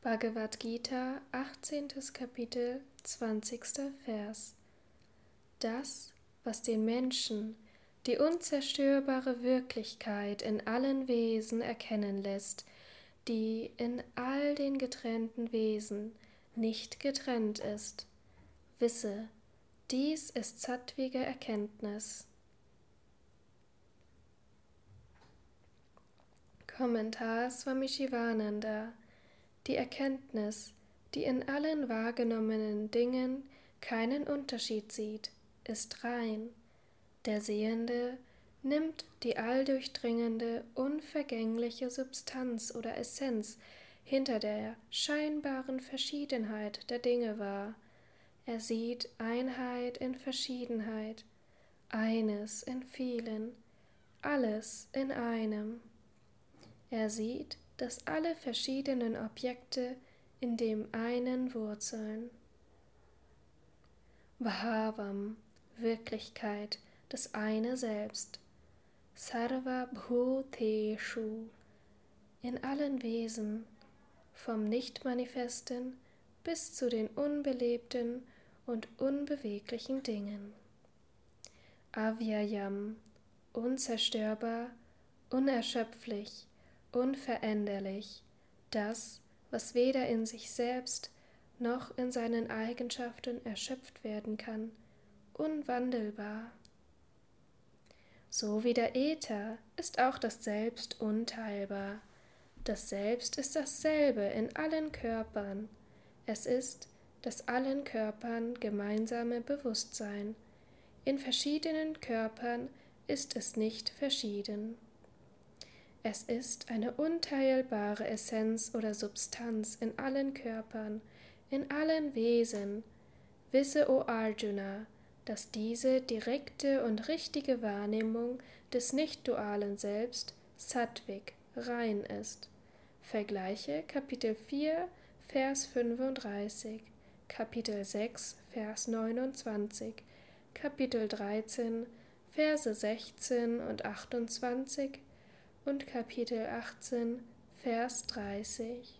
Bhagavad Gita, 18. Kapitel, 20. Vers. Das, was den Menschen die unzerstörbare Wirklichkeit in allen Wesen erkennen lässt, die in all den getrennten Wesen nicht getrennt ist. Wisse, dies ist sattwige Erkenntnis. Kommentar Swami Shivananda Die Erkenntnis, die in allen wahrgenommenen Dingen keinen Unterschied sieht, ist rein. Der Sehende nimmt die alldurchdringende, unvergängliche Substanz oder Essenz hinter der scheinbaren Verschiedenheit der Dinge wahr. Er sieht Einheit in Verschiedenheit, eines in vielen, alles in einem. Er sieht, dass alle verschiedenen Objekte in dem einen wurzeln. Bhavam, Wirklichkeit, das eine Selbst. Sarva Bhuteshu, in allen Wesen, vom Nichtmanifesten bis zu den unbelebten und unbeweglichen Dingen. Avyayam, unzerstörbar, unerschöpflich, unveränderlich, das, was weder in sich selbst noch in seinen Eigenschaften erschöpft werden kann, unwandelbar. So wie der Äther ist auch das Selbst unteilbar. Das Selbst ist dasselbe in allen Körpern. Es ist das allen Körpern gemeinsame Bewusstsein. In verschiedenen Körpern ist es nicht verschieden. Es ist eine unteilbare Essenz oder Substanz in allen Körpern, in allen Wesen. Wisse, o Arjuna, dass diese direkte und richtige Wahrnehmung des nicht-dualen Selbst Sattwik, rein ist. Vergleiche Kapitel 4, Vers 35, Kapitel 6, Vers 29, Kapitel 13, Verse 16 und 28 und Kapitel 18, Vers 30.